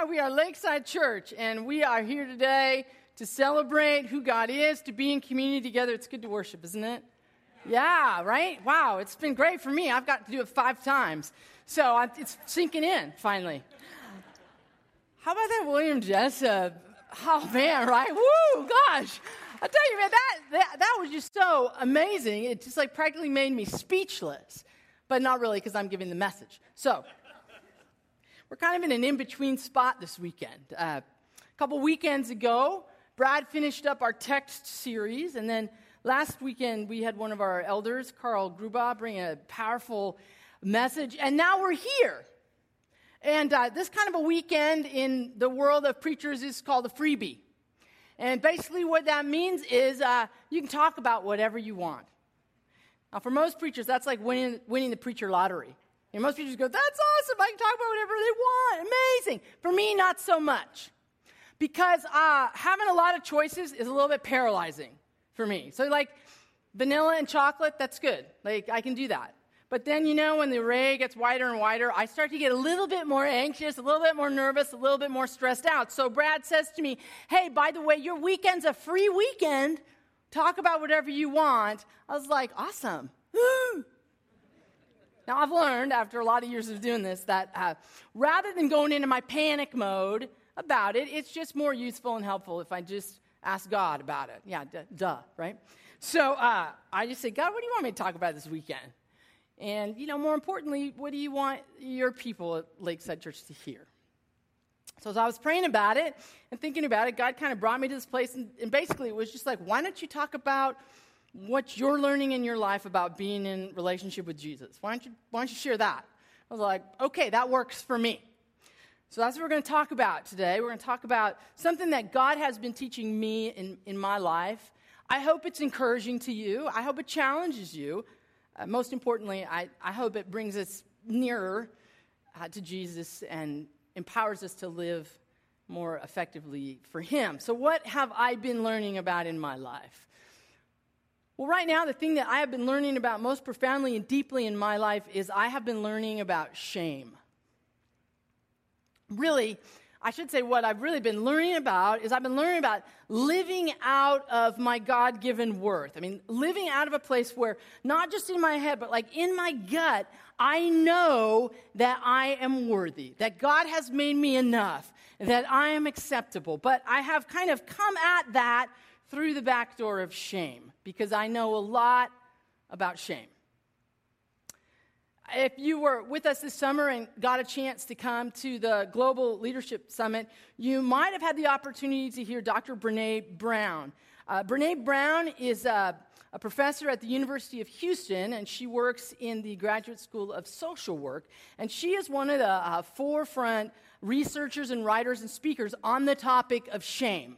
Who we are. Lakeside Church, and we are here today to celebrate who God is, to be in community together. It's good to worship, isn't it? Yeah, right? Wow, it's been great for me. I've got to do it five times. So it's sinking in, finally. How about that William Jessup? Oh, man, right? Woo, gosh. I tell you, man, that, that, that was just so amazing. It just like practically made me speechless, but not really because I'm giving the message. So, we're kind of in an in between spot this weekend. Uh, a couple weekends ago, Brad finished up our text series, and then last weekend we had one of our elders, Carl Gruba, bring a powerful message, and now we're here. And uh, this kind of a weekend in the world of preachers is called a freebie. And basically, what that means is uh, you can talk about whatever you want. Now, for most preachers, that's like winning, winning the preacher lottery. And most people just go, That's awesome. I can talk about whatever they want. Amazing. For me, not so much. Because uh, having a lot of choices is a little bit paralyzing for me. So, like, vanilla and chocolate, that's good. Like, I can do that. But then, you know, when the array gets wider and wider, I start to get a little bit more anxious, a little bit more nervous, a little bit more stressed out. So Brad says to me, Hey, by the way, your weekend's a free weekend. Talk about whatever you want. I was like, Awesome. now, I've learned after a lot of years of doing this that uh, rather than going into my panic mode about it, it's just more useful and helpful if I just ask God about it. Yeah, duh, duh right? So uh, I just say, God, what do you want me to talk about this weekend? And, you know, more importantly, what do you want your people at Lakeside Church to hear? So as I was praying about it and thinking about it, God kind of brought me to this place. And, and, basically, it was just like, why don't you talk about what you're learning in your life about being in relationship with Jesus? Why don't you, why don't you share that? I was like, okay, that works for me. So that's what we're going to talk about today. We're going to talk about something that God has been teaching me in, in my life. I hope it's encouraging to you. I hope it challenges you. Uh, most importantly, I, I hope it brings us nearer uh, to Jesus and empowers us to live more effectively for Him. So, what have I been learning about in my life? Well, right now, the thing that I have been learning about most profoundly and deeply in my life is I have been learning about shame. Really, I should say what I've really been learning about is I've been learning about living out of my God given worth. I mean, living out of a place where not just in my head, but like in my gut, I know that I am worthy, that God has made me enough, that I am acceptable. But I have kind of come at that through the back door of shame because I know a lot about shame if you were with us this summer and got a chance to come to the Global Leadership Summit, you might have had the opportunity to hear Dr. Brene Brown. Uh, Brene Brown is a, a, professor at the University of Houston, and she works in the Graduate School of Social Work. And she is one of the uh, forefront researchers and writers and speakers on the topic of shame.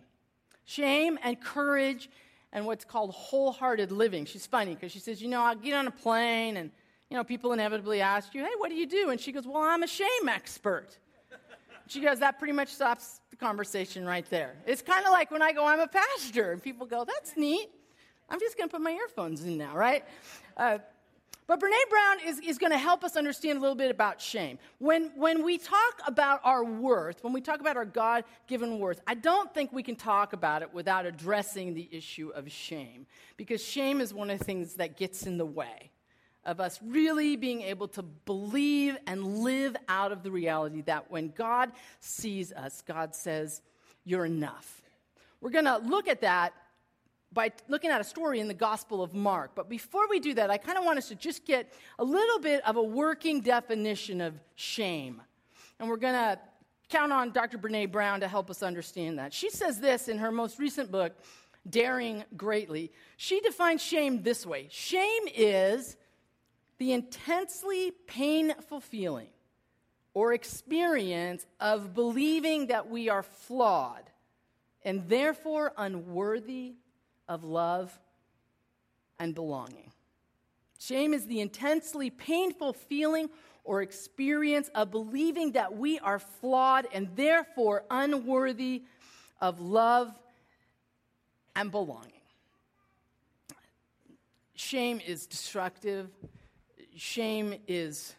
Shame and courage and what's called wholehearted living. She's funny because she says, You know, I'll get on a plane and you know, people inevitably ask you, hey, what do you do? And she goes, well, I'm a shame expert. She goes, that pretty much stops the conversation right there. It's kind of like when I go, I'm a pastor, and people go, that's neat. I'm just going to put my earphones in now, right? Uh, but Brene Brown is, is going to help us understand a little bit about shame. When, when we talk about our worth, when we talk about our God given worth, I don't think we can talk about it without addressing the issue of shame, because shame is one of the things that gets in the way of us really being able to believe and live out of the reality that when God sees us, God says, You're enough. We're going to look at that by looking at a story in the Gospel of Mark. But before we do that, I kind of want us to just get a little bit of a working definition of shame. And we're going to count on Dr. Brene Brown to help us understand that. She says this in her most recent book, Daring Greatly. She defines shame this way Shame is the intensely painful feeling or experience of believing that we are flawed and therefore unworthy of love and belonging. Shame is the intensely painful feeling or experience of believing that we are flawed and therefore unworthy of love and belonging. Shame is destructive shame is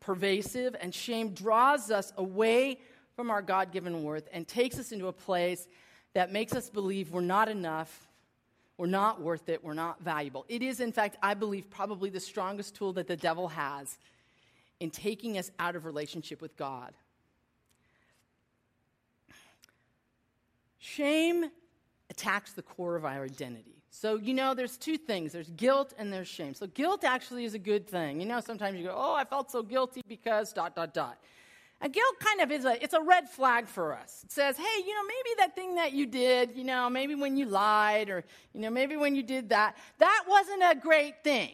pervasive, and shame draws us away from our God given worth and takes us into a place that makes us believe we're not enough, we're not worth it, we're not valuable. It is, in fact, I believe, probably the strongest tool that the devil has in taking us out of relationship with God. Shame attacks the core of our identity. So, you know, there's two things there's guilt and there's shame. So, guilt actually is a good thing. You know, sometimes you go, oh, I felt so guilty because dot, dot, dot. And guilt kind of is a, it's a red flag for us. It says, hey, you know, maybe that thing that you did, you know, maybe when you lied or, you know, maybe when you did that, that wasn't a great thing.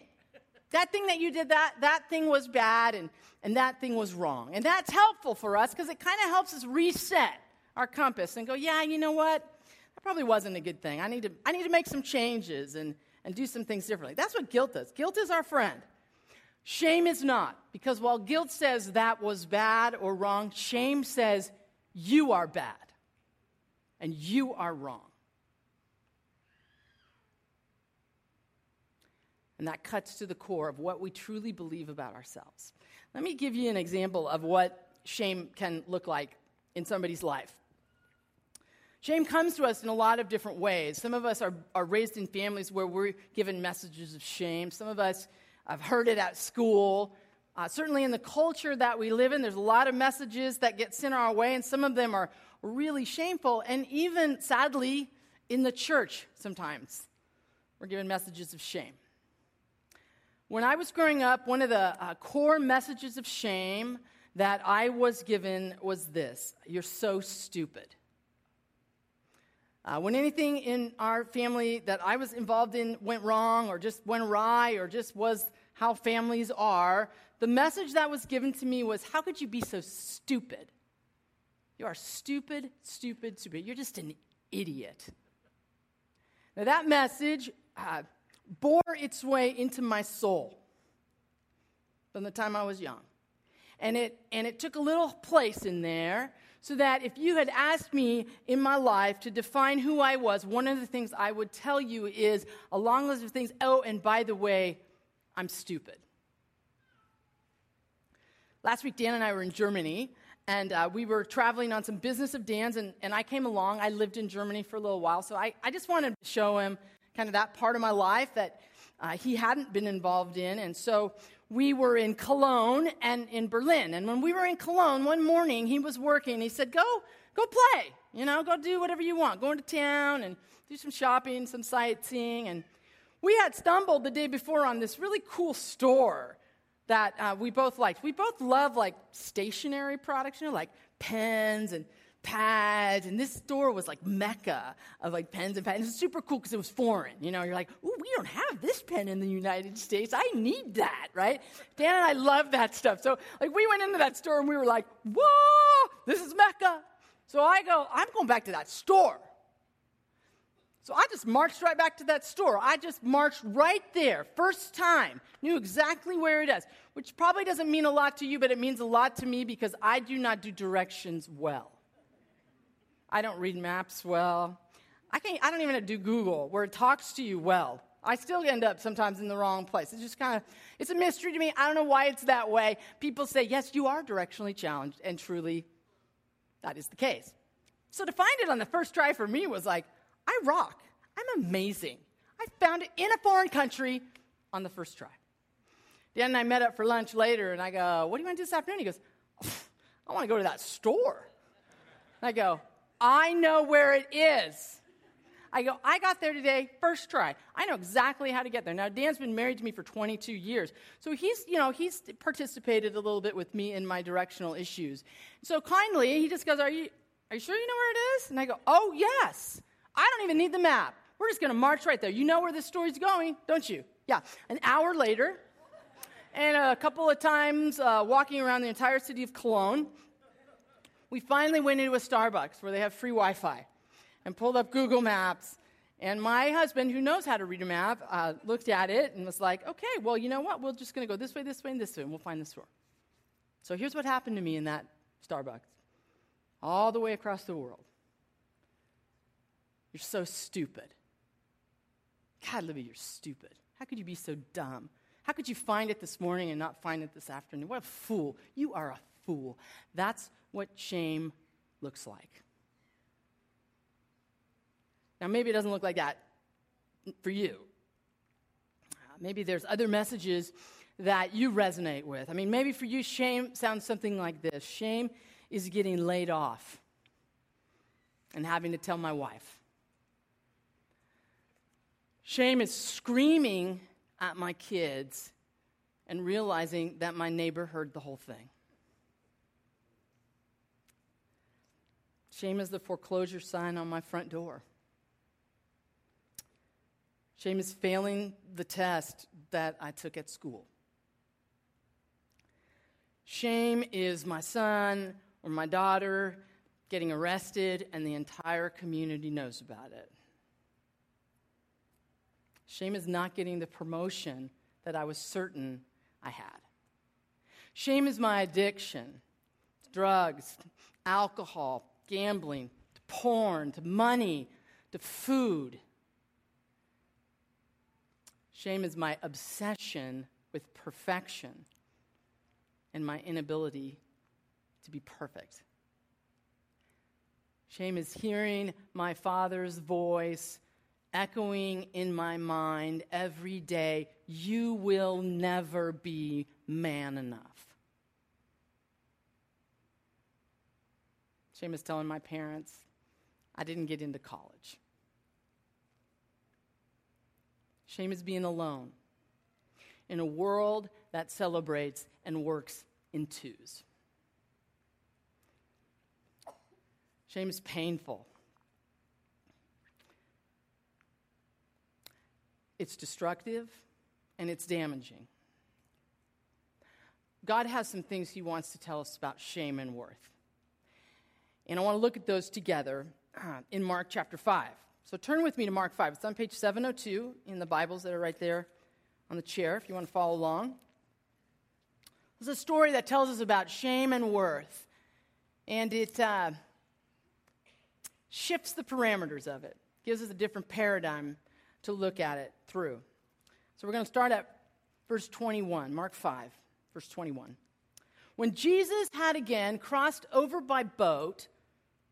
That thing that you did, that, that thing was bad and, and that thing was wrong. And that's helpful for us because it kind of helps us reset our compass and go, yeah, you know what? That probably wasn't a good thing. I need to, I need to make some changes and, and do some things differently. That's what guilt does. Guilt is our friend. Shame is not, because while guilt says that was bad or wrong, shame says you are bad and you are wrong. And that cuts to the core of what we truly believe about ourselves. Let me give you an example of what shame can look like in somebody's life. Shame comes to us in a lot of different ways. Some of us are, are raised in families where we're given messages of shame. Some of us I've heard it at school. Uh, certainly in the culture that we live in, there's a lot of messages that get sent our way, and some of them are really shameful. And even, sadly, in the church, sometimes we're given messages of shame. When I was growing up, one of the uh, core messages of shame that I was given was this You're so stupid. Uh, when anything in our family that I was involved in went wrong or just went awry or just was how families are, the message that was given to me was how could you be so stupid? You are stupid, stupid, stupid. You're just an idiot. Now, that message uh, bore its way into my soul from the time I was young. And it, and it took a little place in there so that if you had asked me in my life to define who I was, one of the things I would tell you is a long list of things. Oh, and by the way, I'm stupid. Last week, Dan and I were in Germany, and uh, we were traveling on some business of Dan's, and, and I came along. I lived in Germany for a little while, so I, I just wanted to show him kind of that part of my life that uh, he hadn't been involved in. And so we were in Cologne and in Berlin. And when we were in Cologne, one morning he was working. He said, Go, go play. You know, go do whatever you want. Go into town and do some shopping, some sightseeing. And we had stumbled the day before on this really cool store that uh, we both liked. We both love like stationery products, you know, like pens and pads, and this store was like mecca of like pens and pads. It was super cool because it was foreign. You know, you're like, ooh, we don't have this pen in the United States. I need that, right? Dan and I love that stuff. So like we went into that store and we were like, whoa, this is mecca. So I go, I'm going back to that store. So I just marched right back to that store. I just marched right there, first time, knew exactly where it is, which probably doesn't mean a lot to you, but it means a lot to me because I do not do directions well. I don't read maps well. I, can't, I don't even do Google, where it talks to you well. I still end up sometimes in the wrong place. It's just kind of, it's a mystery to me. I don't know why it's that way. People say, yes, you are directionally challenged, and truly, that is the case. So to find it on the first try for me was like, I rock. I'm amazing. I found it in a foreign country on the first try. Dan and I met up for lunch later, and I go, What do you want to do this afternoon? He goes, I want to go to that store. I go, I know where it is. I go, I got there today, first try. I know exactly how to get there. Now, Dan's been married to me for 22 years. So he's, you know, he's participated a little bit with me in my directional issues. So kindly, he just goes, Are you, are you sure you know where it is? And I go, Oh, yes. I don't even need the map. We're just going to march right there. You know where this story's going, don't you? Yeah. An hour later, and a couple of times uh, walking around the entire city of Cologne, we finally went into a Starbucks where they have free Wi Fi and pulled up Google Maps. And my husband, who knows how to read a map, uh, looked at it and was like, okay, well, you know what? We're just going to go this way, this way, and this way, and we'll find the store. So here's what happened to me in that Starbucks all the way across the world. You're so stupid. God, Libby, you're stupid. How could you be so dumb? How could you find it this morning and not find it this afternoon? What a fool. You are a fool. That's what shame looks like. Now, maybe it doesn't look like that for you. Uh, maybe there's other messages that you resonate with. I mean, maybe for you, shame sounds something like this Shame is getting laid off and having to tell my wife. Shame is screaming at my kids and realizing that my neighbor heard the whole thing. Shame is the foreclosure sign on my front door. Shame is failing the test that I took at school. Shame is my son or my daughter getting arrested and the entire community knows about it. Shame is not getting the promotion that I was certain I had. Shame is my addiction, drugs, alcohol, gambling, to porn, to money, to food. Shame is my obsession with perfection and my inability to be perfect. Shame is hearing my Father's voice echoing in my mind every day You will never be man enough. Shame is telling my parents I didn't get into college. Shame is being alone in a world that celebrates and works in twos. Shame is painful. It's destructive and it's damaging. God has some things He wants to tell us about shame and worth. And I want to look at those together uh, in Mark chapter 5. So turn with me to Mark 5. It's on page 702 in the Bibles that are right there on the chair if you want to follow along. It's a story that tells us about shame and worth. And it uh, shifts the parameters of it, gives us a different paradigm to look at it through. So we're going to start at verse 21, Mark 5, verse 21. When Jesus had again crossed over by boat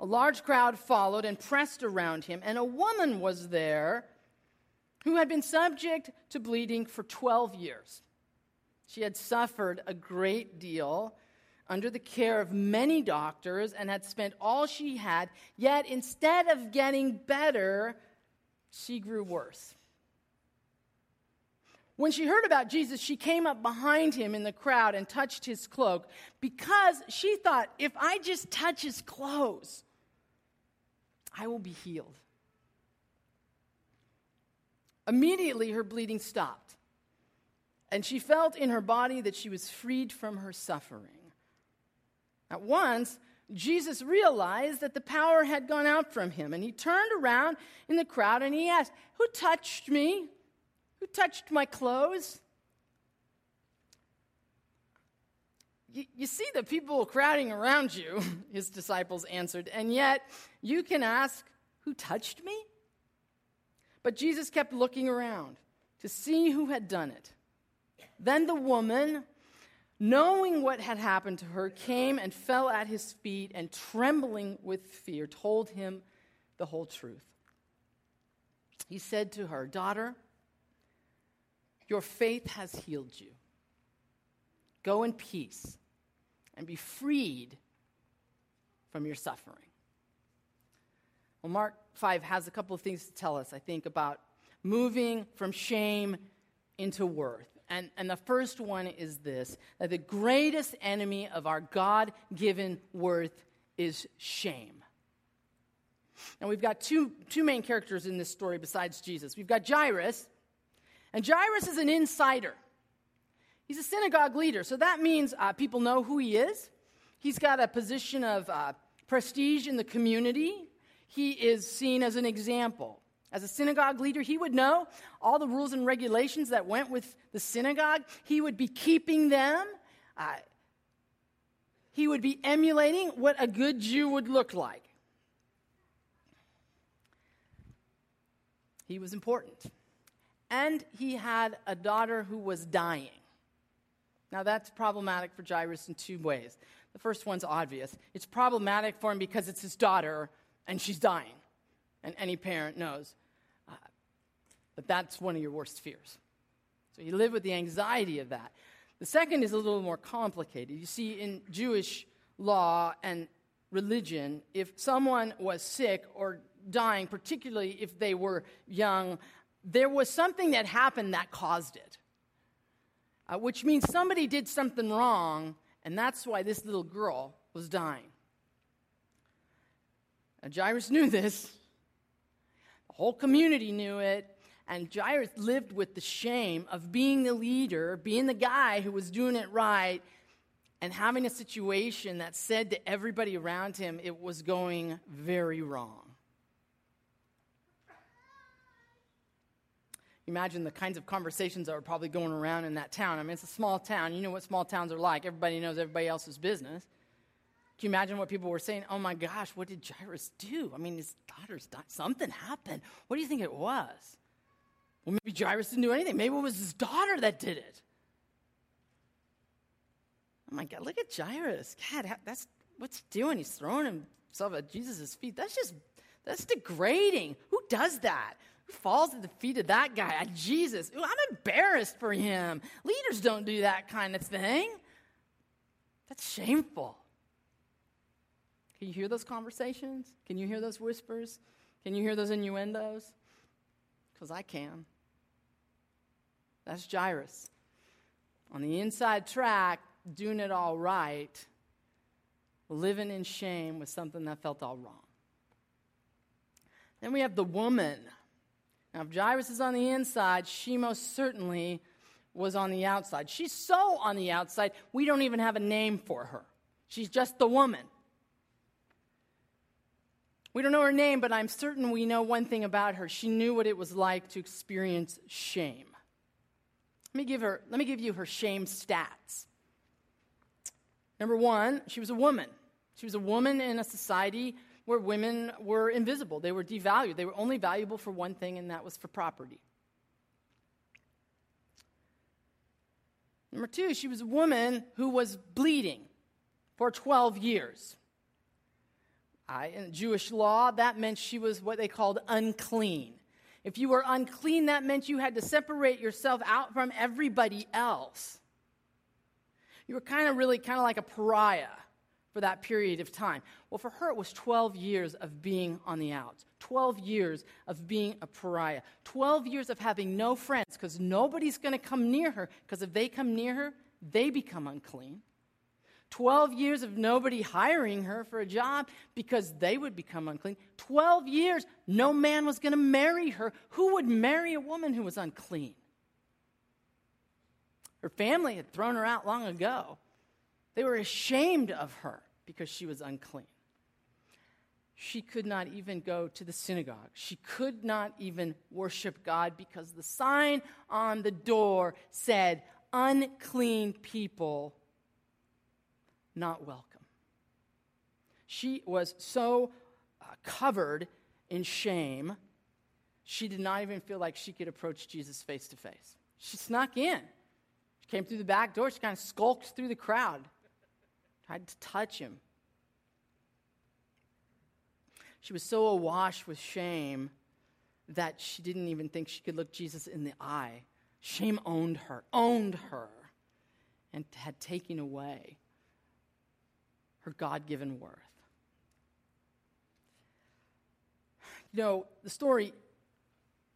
A large crowd followed and pressed around him, and a woman was there who had been subject to bleeding for 12 years. She had suffered a great deal under the care of many doctors and had spent all she had, yet instead of getting better, she grew worse. When she heard about Jesus, she came up behind him in the crowd and touched his cloak because she thought, if I just touch his clothes, I will be healed. Immediately, her bleeding stopped, and she felt in her body that she was freed from her suffering. At once, Jesus realized that the power had gone out from him, and he turned around in the crowd and he asked, Who touched me? Who touched my clothes? You, you see the people crowding around you, his disciples answered, and yet you can ask, Who touched me? But Jesus kept looking around to see who had done it. Then the woman, knowing what had happened to her, came and fell at his feet and, trembling with fear, told him the whole truth. He said to her, Daughter, your faith has healed you. Go in peace and be freed from your suffering. Well, Mark 5 has a couple of things to tell us, I think, about moving from shame into worth. And, and the first one is this that the greatest enemy of our God given worth is shame. And we've got two, two main characters in this story besides Jesus. We've got Jairus, And Jairus is an insider. He's a synagogue leader, so that means uh, people know who he is. He's got a position of uh, prestige in the community. He is seen as an example. As a synagogue leader, he would know all the rules and regulations that went with the synagogue. He would be keeping them. Uh, he would be emulating what a good Jew would look like. He was important. And he had a daughter who was dying. Now, that's problematic for Jairus in two ways. The first one's obvious it's problematic for him because it's his daughter and she's dying. And any parent knows uh, that that's one of your worst fears. So you live with the anxiety of that. The second is a little more complicated. You see, in Jewish law and religion, if someone was sick or dying, particularly if they were young, there was something that happened that caused it. Uh, which means somebody did something wrong, and that's why this little girl was dying. Now, Jairus knew this. The whole community knew it. And Jairus lived with the shame of being the leader, being the guy who was doing it right, and having a situation that said to everybody around him it was going very wrong. Imagine the kinds of conversations that were probably going around in that town. I mean, it's a small town. You know what small towns are like. Everybody knows everybody else's business. Can you imagine what people were saying? Oh my gosh, what did Jairus do? I mean, his daughter's died. Something happened. What do you think it was? Well, maybe Jairus didn't do anything. Maybe it was his daughter that did it. Oh my God, look at Jairus. God, that's what's he doing? He's throwing himself at Jesus' feet. That's just, that's degrading. Who does that? Falls at the feet of that guy, Jesus? Ooh, I'm embarrassed for him. Leaders don't do that kind of thing. That's shameful. Can you hear those conversations? Can you hear those whispers? Can you hear those innuendos? Because I can. That's Jairus. On the inside track, doing it all right, living in shame with something that felt all wrong. Then we have the woman. Now, if Jairus is on the inside, she most certainly was on the outside. She's so on the outside, we don't even have a name for her. She's just the woman. We don't know her name, but I'm certain we know one thing about her. She knew what it was like to experience shame. Let me give, her, let me give you her shame stats. Number one, she was a woman. She was a woman in a society where women were invisible. They were devalued. They were only valuable for one thing, and that was for property. Number two, she was a woman who was bleeding for 12 years. Uh, in Jewish law, that meant she was what they called unclean. If you were unclean, that meant you had to separate yourself out from everybody else. You were kind of really kind of like a pariah for that period of time. Well, for her, it was 12 years of being on the outs, 12 years of being a pariah, 12 years of having no friends because nobody's going to come near her because if they come near her, they become unclean. 12 years of nobody hiring her for a job because they would become unclean. 12 years, no man was going to marry her. Who would marry a woman who was unclean? Her family had thrown her out long ago. They were ashamed of her because she was unclean. She could not even go to the synagogue. She could not even worship God because the sign on the door said, Unclean people, not welcome. She was so uh, covered in shame, she did not even feel like she could approach Jesus face to face. She snuck in. She came through the back door. She kind of skulked through the crowd, tried to touch him. She was so awash with shame that she didn't even think she could look Jesus in the eye. Shame owned her, owned her, and had taken away her God given worth. You know, the story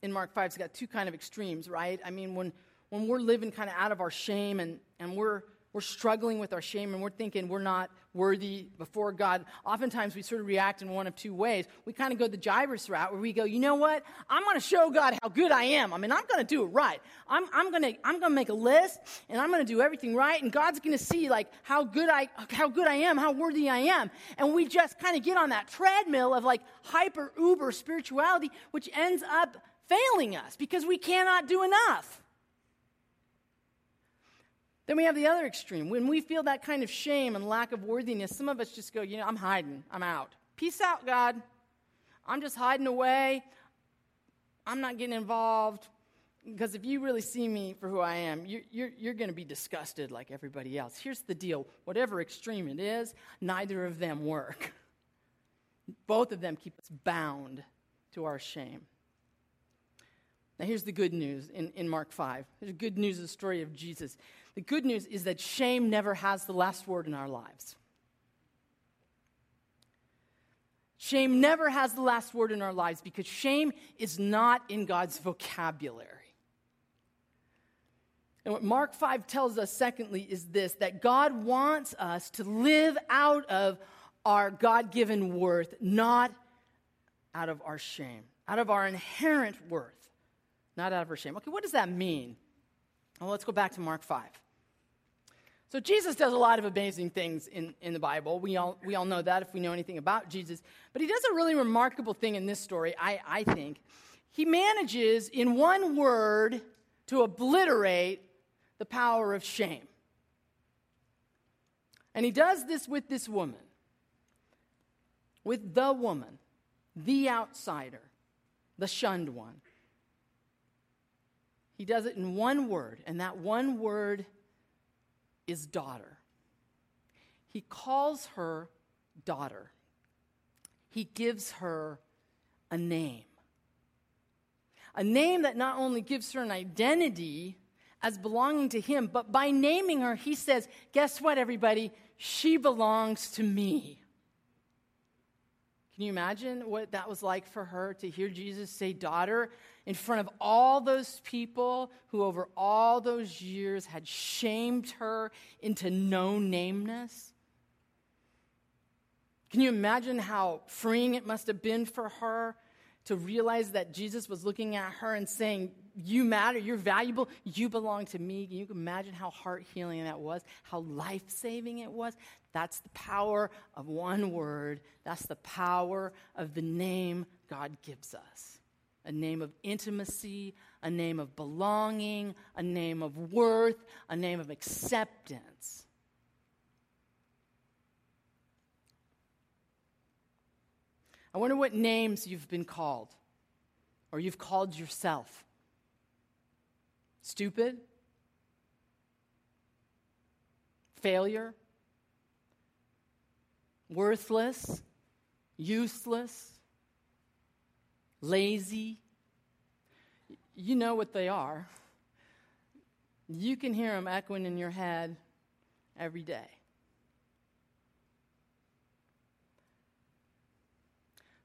in Mark 5's got two kind of extremes, right? I mean, when when we're living kind of out of our shame and, and we're we're struggling with our shame and we're thinking we're not worthy before God, oftentimes we sort of react in one of two ways. We kind of go the Jairus route where we go, you know what? I'm going to show God how good I am. I mean, I'm going to do it right. I'm, I'm going to I'm going to make a list and I'm going to do everything right. And God's going to see like how good I how good I am, how worthy I am. And we just kind of get on that treadmill of like hyper uber spirituality, which ends up failing us because we cannot do enough. Then we have the other extreme. When we feel that kind of shame and lack of worthiness, some of us just go, you know, I'm hiding. I'm out. Peace out, God. I'm just hiding away. I'm not getting involved. Because if you really see me for who I am, you're, you're, you're going to be disgusted like everybody else. Here's the deal whatever extreme it is, neither of them work. Both of them keep us bound to our shame. Now, here's the good news in, in Mark 5. There's good news of the story of Jesus. The good news is that shame never has the last word in our lives. Shame never has the last word in our lives because shame is not in God's vocabulary. And what Mark 5 tells us, secondly, is this that God wants us to live out of our God given worth, not out of our shame, out of our inherent worth, not out of her shame. Okay, what does that mean? Well, let's go back to Mark 5. So Jesus does a lot of amazing things in, in the Bible. We all, we all know that if we know anything about Jesus. But he does a really remarkable thing in this story, I, I think. He manages, in one word, to obliterate the power of shame. And he does this with this woman, with the woman, the outsider, the shunned one. He does it in one word, and that one word is daughter. He calls her daughter. He gives her a name. A name that not only gives her an identity as belonging to him, but by naming her, he says, Guess what, everybody? She belongs to me. Can you imagine what that was like for her to hear Jesus say, Daughter? In front of all those people who, over all those years, had shamed her into no nameness? Can you imagine how freeing it must have been for her to realize that Jesus was looking at her and saying, You matter, you're valuable, you belong to me? Can you imagine how heart healing that was, how life saving it was? That's the power of one word, that's the power of the name God gives us a name of intimacy, a name of belonging, a name of worth, a name of acceptance. I wonder what names you've been called or you've called yourself. Stupid? Failure? Worthless? Useless? Lazy. You know what they are. You can hear them echoing in your head every day.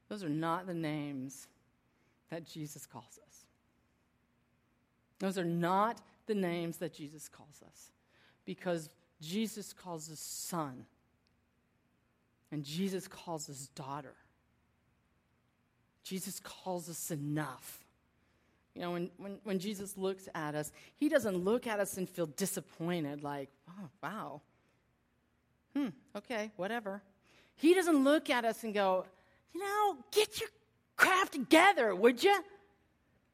Those are not the names that Jesus calls us. Those are not the names that Jesus calls us because Jesus calls us son and Jesus calls us daughter. Jesus calls us enough. You know, when, when, when Jesus looks at us, he doesn't look at us and feel disappointed, like, oh, wow. Hmm, okay, whatever. He doesn't look at us and go, you know, get your crap together, would you?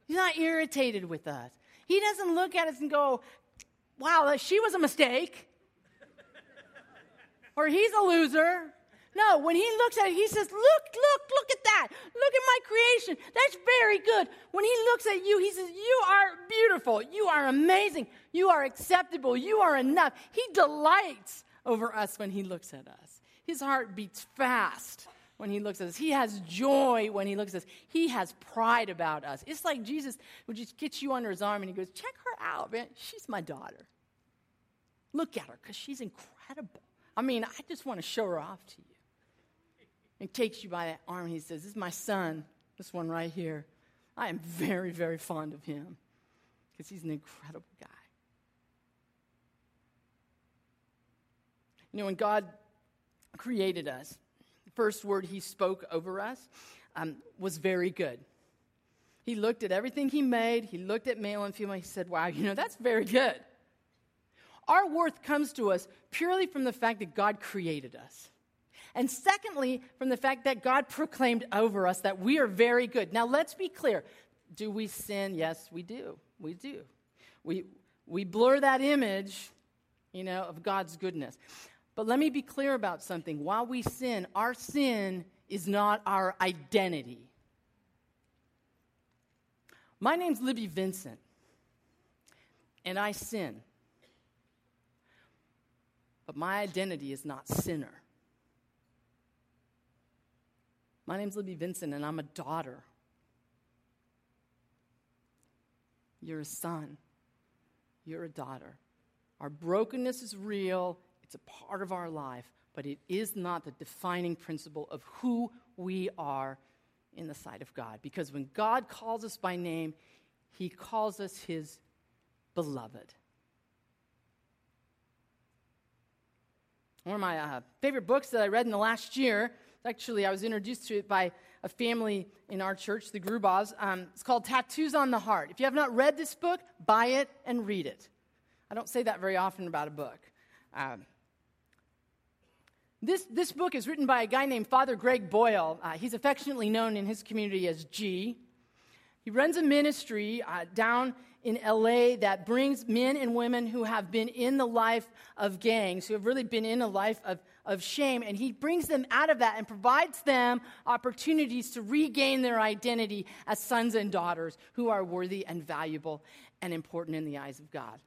He's not irritated with us. He doesn't look at us and go, wow, she was a mistake. or he's a loser. No, when he looks at it, he says, Look, look, look at that. Look at my creation. That's very good. When he looks at you, he says, You are beautiful. You are amazing. You are acceptable. You are enough. He delights over us when he looks at us. His heart beats fast when he looks at us. He has joy when he looks at us. He has pride about us. It's like Jesus would just get you under his arm and he goes, Check her out, man. She's my daughter. Look at her because she's incredible. I mean, I just want to show her off to you and takes you by the arm and he says, This is my son, this one right here. I am very, very fond of him because he's an incredible guy. You know, when God created us, the first word he spoke over us um, was very good. He looked at everything he made, he looked at male and female, he said, Wow, you know, that's very good. Our worth comes to us purely from the fact that God created us. And secondly, from the fact that God proclaimed over us that we are very good. Now, let's be clear. Do we sin? Yes, we do. We do. We, we blur that image, you know, of God's goodness. But let me be clear about something. While we sin, our sin is not our identity. My name's Libby Vincent, and I sin. But my identity is not sinner. My name's Libby Vincent, and I'm a daughter. You're a son. You're a daughter. Our brokenness is real, it's a part of our life, but it is not the defining principle of who we are in the sight of God. Because when God calls us by name, he calls us his beloved. One of my uh, favorite books that I read in the last year, actually, I was introduced to it by a family in our church, the Grubas. Um, it's called Tattoos on the Heart. If you have not read this book, buy it and read it. I don't say that very often about a book. Um, this, this book is written by a guy named Father Greg Boyle. Uh, he's affectionately known in his community as G. He runs a ministry uh, down in LA that brings men and women who have been in the life of gangs, who have really been in a life of, of shame, and he brings them out of that and provides them opportunities to regain their identity as sons and daughters who are worthy and valuable and important in the eyes of God.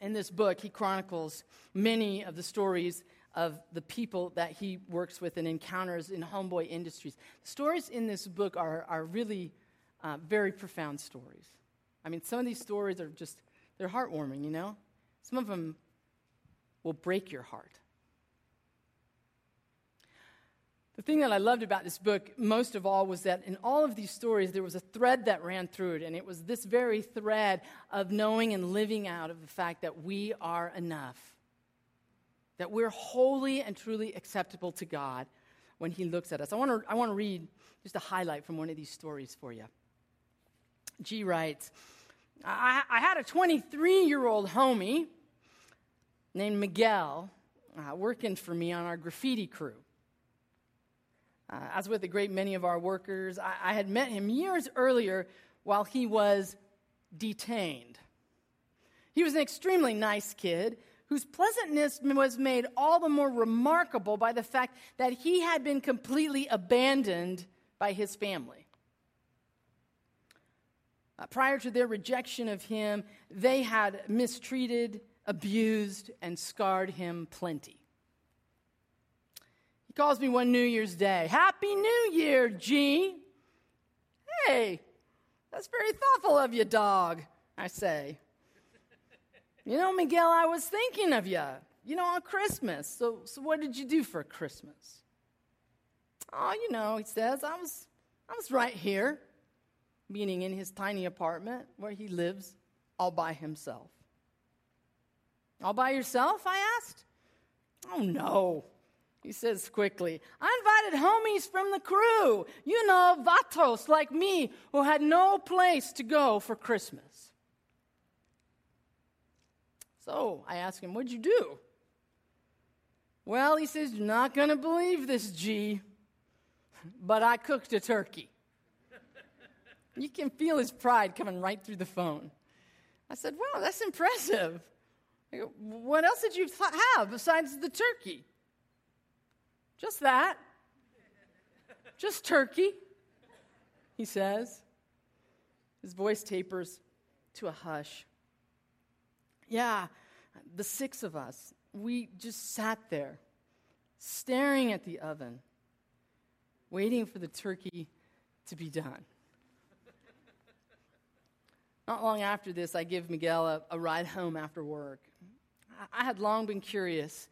In this book, he chronicles many of the stories of the people that he works with and encounters in homeboy industries. The stories in this book are, are really uh, very profound stories. I mean, some of these stories are just, they're heartwarming, you know? Some of them will break your heart. The thing that I loved about this book most of all was that in all of these stories, there was a thread that ran through it, and it was this very thread of knowing and living out of the fact that we are enough that we're wholly and truly acceptable to God when He looks at us. I want to I want to read just a highlight from one of these stories for you. G writes, I, I had a 23 year old homie named Miguel uh, working for me on our graffiti crew. Uh, as with a great many of our workers, I, I had met him years earlier while he was detained. He was an extremely nice kid whose pleasantness was made all the more remarkable by the fact that he had been completely abandoned by his family. Uh, prior to their rejection of him, they had mistreated, abused, and scarred him plenty. Calls me one New Year's Day Happy New Year, G. Hey, that's very thoughtful of you, dog, I say. You know, Miguel, I was thinking of you, you know, on Christmas. So, so what did you do for Christmas? Oh, you know, he says, I was, I was right here, meaning in his tiny apartment where he lives all by himself. All by yourself? I asked. Oh, no. He says quickly, I invited homies from the crew, you know, vatos like me, who had no place to go for Christmas. So I ask him, What'd you do? Well, he says, You're not going to believe this, G, but I cooked a turkey. you can feel his pride coming right through the phone. I said, Wow, that's impressive. What else did you have besides the turkey? Just that. Just turkey, he says. His voice tapers to a hush. Yeah, the six of us, we just sat there, staring at the oven, waiting for the turkey to be done. Not long after this, I give Miguel a, a ride home after work. I, I had long been curious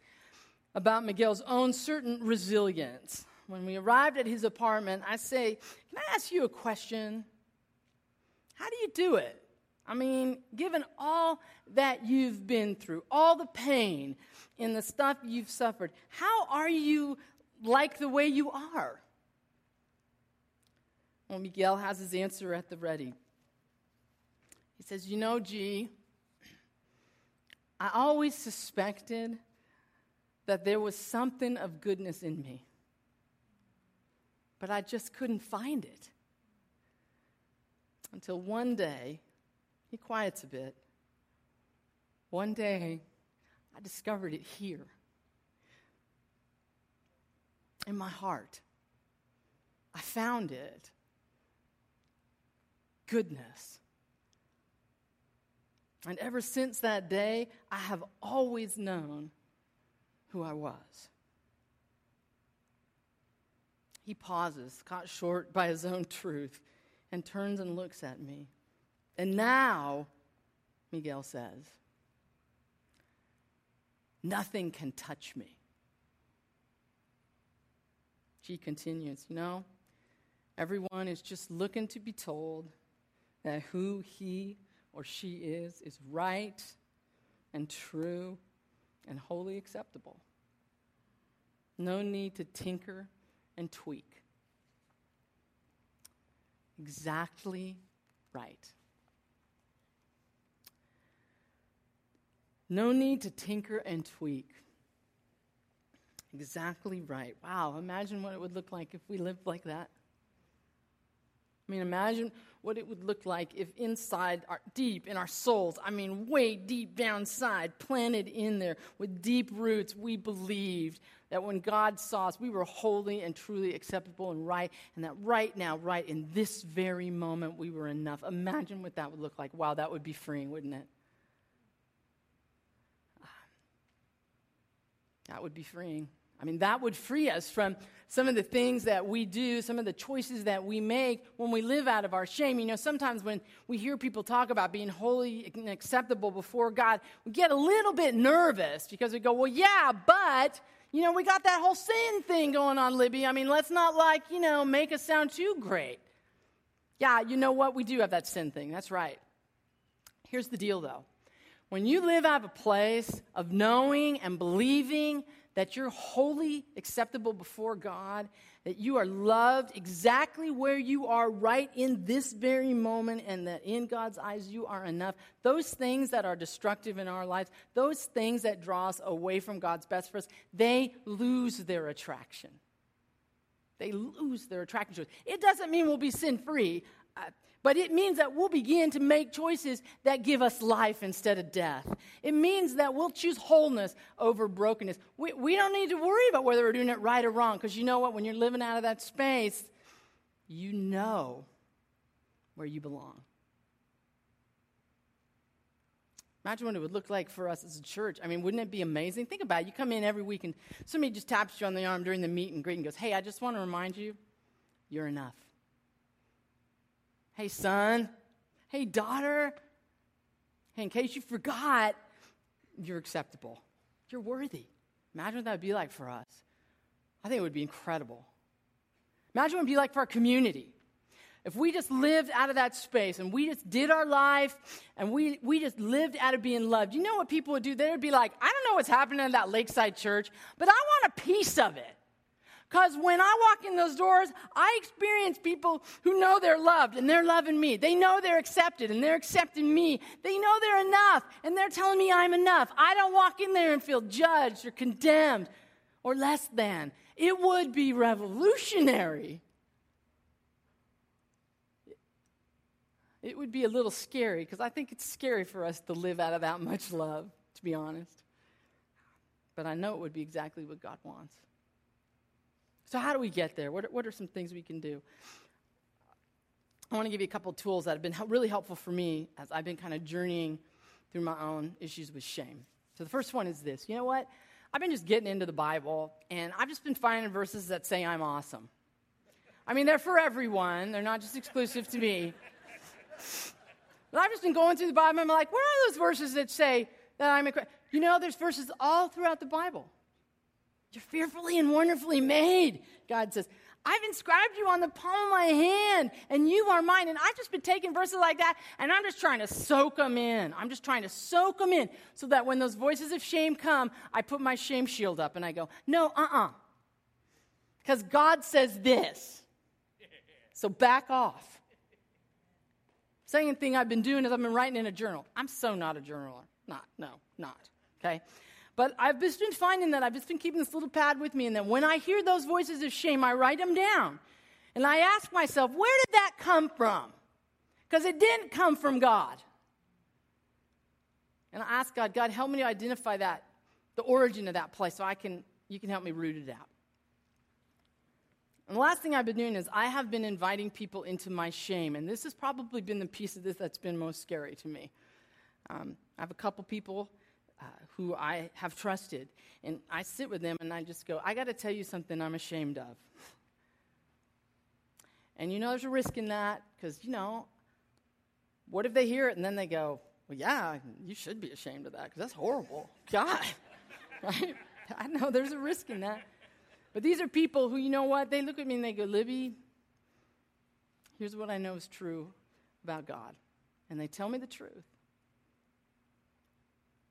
about Miguel's own certain resilience. When we arrived at his apartment, I say, Can I ask you a question? How do you do it? I mean, given all that you've been through, all the pain and the stuff you've suffered, how are you like the way you are? Well, Miguel has his answer at the ready. He says, You know, G, I always suspected that there was something of goodness in me, but I just couldn't find it. Until one day, he quiets a bit. One day, I discovered it here in my heart. I found it. Goodness. And ever since that day, I have always known who I was. He pauses, caught short by his own truth, and turns and looks at me. And now, Miguel says, nothing can touch me. She continues, you know, everyone is just looking to be told that who he or she is is right and true and wholly acceptable. No need to tinker and tweak. Exactly right. No need to tinker and tweak. Exactly right. Wow, imagine what it would look like if we lived like that. I mean, imagine what it would look like if inside, our, deep in our souls, I mean, way deep down inside, planted in there with deep roots, we believed that when God saw us, we were holy and truly acceptable and right, and that right now, right in this very moment, we were enough. Imagine what that would look like. Wow, that would be freeing, wouldn't it? Ah. That would be freeing. I mean, that would free us from some of the things that we do, some of the choices that we make when we live out of our shame. You know, sometimes when we hear people talk about being holy and acceptable before God, we get a little bit nervous because we go, well, yeah, but, you know, we got that whole sin thing going on, Libby. I mean, let's not, like, you know, make us sound too great. Yeah, you know what? We do have that sin thing. That's right. Here's the deal, though. When you live out of a place of knowing and believing that you're wholly acceptable before God, that you are loved exactly where you are right in this very moment, and that in God's eyes you are enough. Those things that are destructive in our lives, those things that draw us away from God's best for us, they lose their attraction. They lose their attraction us. It doesn't mean we'll be sin free. Uh, but it means that we'll begin to make choices that give us life instead of death. It means that we'll choose wholeness over brokenness. We, we don't need to worry about whether we're doing it right or wrong, because you know what? When you're living out of that space, you know where you belong. Imagine what it would look like for us as a church. I mean, wouldn't it be amazing? Think about it. You come in every week and somebody just taps you on the arm during the meet and greet and goes, Hey, I just want to remind you, you're enough. Hey, son. Hey, daughter. Hey, in case you forgot, you're acceptable. You're worthy. Imagine what that would be like for us. I think it would be incredible. Imagine what it would be like for our community. If we just lived out of that space and we just did our life and we, we just lived out of being loved, you know what people would do? They would be like, I don't know what's happening in that lakeside church, but I want a piece of it. Because when I walk in those doors, I experience people who know they're loved and they're loving me. They know they're accepted and they're accepting me. They know they're enough and they're telling me I'm enough. I don't walk in there and feel judged or condemned or less than. It would be revolutionary. It would be a little scary because I think it's scary for us to live out of that much love, to be honest. But I know it would be exactly what God wants. So, how do we get there? What are, what are some things we can do? I want to give you a couple tools that have been really helpful for me as I've been kind of journeying through my own issues with shame. So, the first one is this you know what? I've been just getting into the Bible, and I've just been finding verses that say I'm awesome. I mean, they're for everyone, they're not just exclusive to me. But I've just been going through the Bible, and I'm like, where are those verses that say that I'm a. You know, there's verses all throughout the Bible. You're fearfully and wonderfully made, God says. I've inscribed you on the palm of my hand, and you are mine. And I've just been taking verses like that, and I'm just trying to soak them in. I'm just trying to soak them in so that when those voices of shame come, I put my shame shield up and I go, no, uh uh Because God says this. So back off. Second thing I've been doing is I've been writing in a journal. I'm so not a journaler. Not, no, not. Okay? But I've just been finding that I've just been keeping this little pad with me, and that when I hear those voices of shame, I write them down. And I ask myself, where did that come from? Because it didn't come from God. And I ask God, God, help me to identify that, the origin of that place, so I can, you can help me root it out. And the last thing I've been doing is I have been inviting people into my shame. And this has probably been the piece of this that's been most scary to me. Um, I have a couple people uh, who I have trusted. And I sit with them and I just go, I got to tell you something I'm ashamed of. And you know, there's a risk in that because, you know, what if they hear it and then they go, well, yeah, you should be ashamed of that because that's horrible. God, right? I know there's a risk in that. But these are people who, you know what? They look at me and they go, Libby, here's what I know is true about God. And they tell me the truth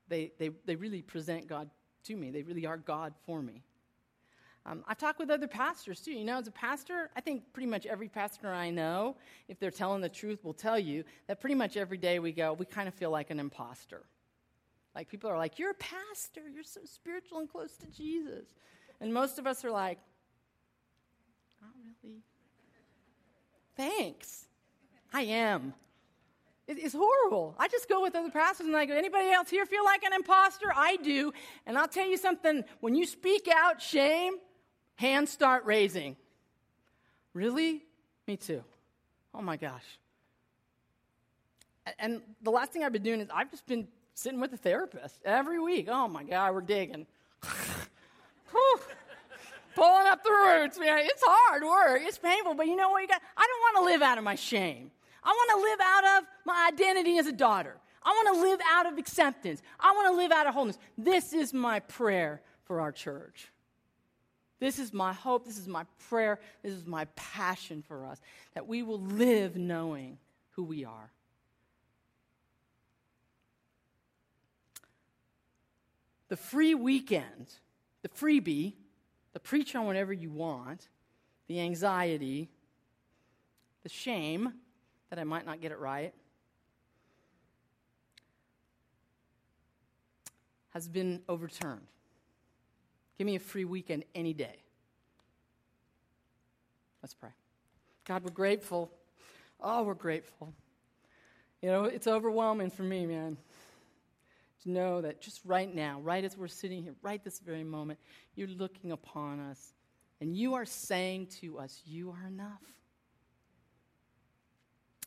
they, they, they really present God to me. They really are God for me. Um, I've talked with other pastors too. You know, as a pastor, I think pretty much every pastor I know, if they're telling the truth, will tell you that pretty much every day we go, we kind of feel like an imposter. Like people are like, You're a pastor, you're so spiritual and close to Jesus. And most of us are like, Not really. Thanks. I am. It's horrible. I just go with other pastors and I go, anybody else here feel like an imposter? I do. And I'll tell you something when you speak out shame, hands start raising. Really? Me too. Oh my gosh. And the last thing I've been doing is I've just been sitting with a therapist every week. Oh my God, we're digging. Pulling up the roots, man. It's hard work. It's painful, but you know what? You got, I don't want to live out of my shame. I want to live out of my identity as a daughter. I want to live out of acceptance. I want to live out of wholeness. This is my prayer for our church. This is my hope. This is my prayer. This is my passion for us that we will live knowing who we are. The free weekend, the freebie, the preach on whatever you want, the anxiety, the shame, that I might not get it right has been overturned. Give me a free weekend any day. Let's pray. God, we're grateful. Oh, we're grateful. You know, it's overwhelming for me, man, to know that just right now, right as we're sitting here, right this very moment, you're looking upon us and you are saying to us, You are enough.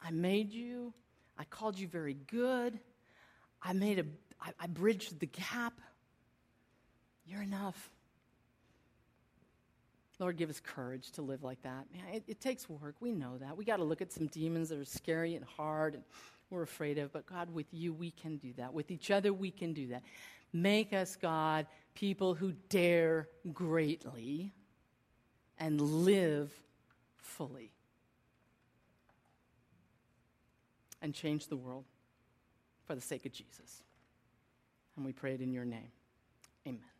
I made you. I called you very good. I made a, I, I bridged the gap. You're enough. Lord, give us courage to live like that. Man, it, it takes work. We know that. We got to look at some demons that are scary and hard and we're afraid of. But God, with you, we can do that. With each other, we can do that. Make us, God, people who dare greatly and live fully. and change the world for the sake of Jesus. And we pray it in your name. Amen.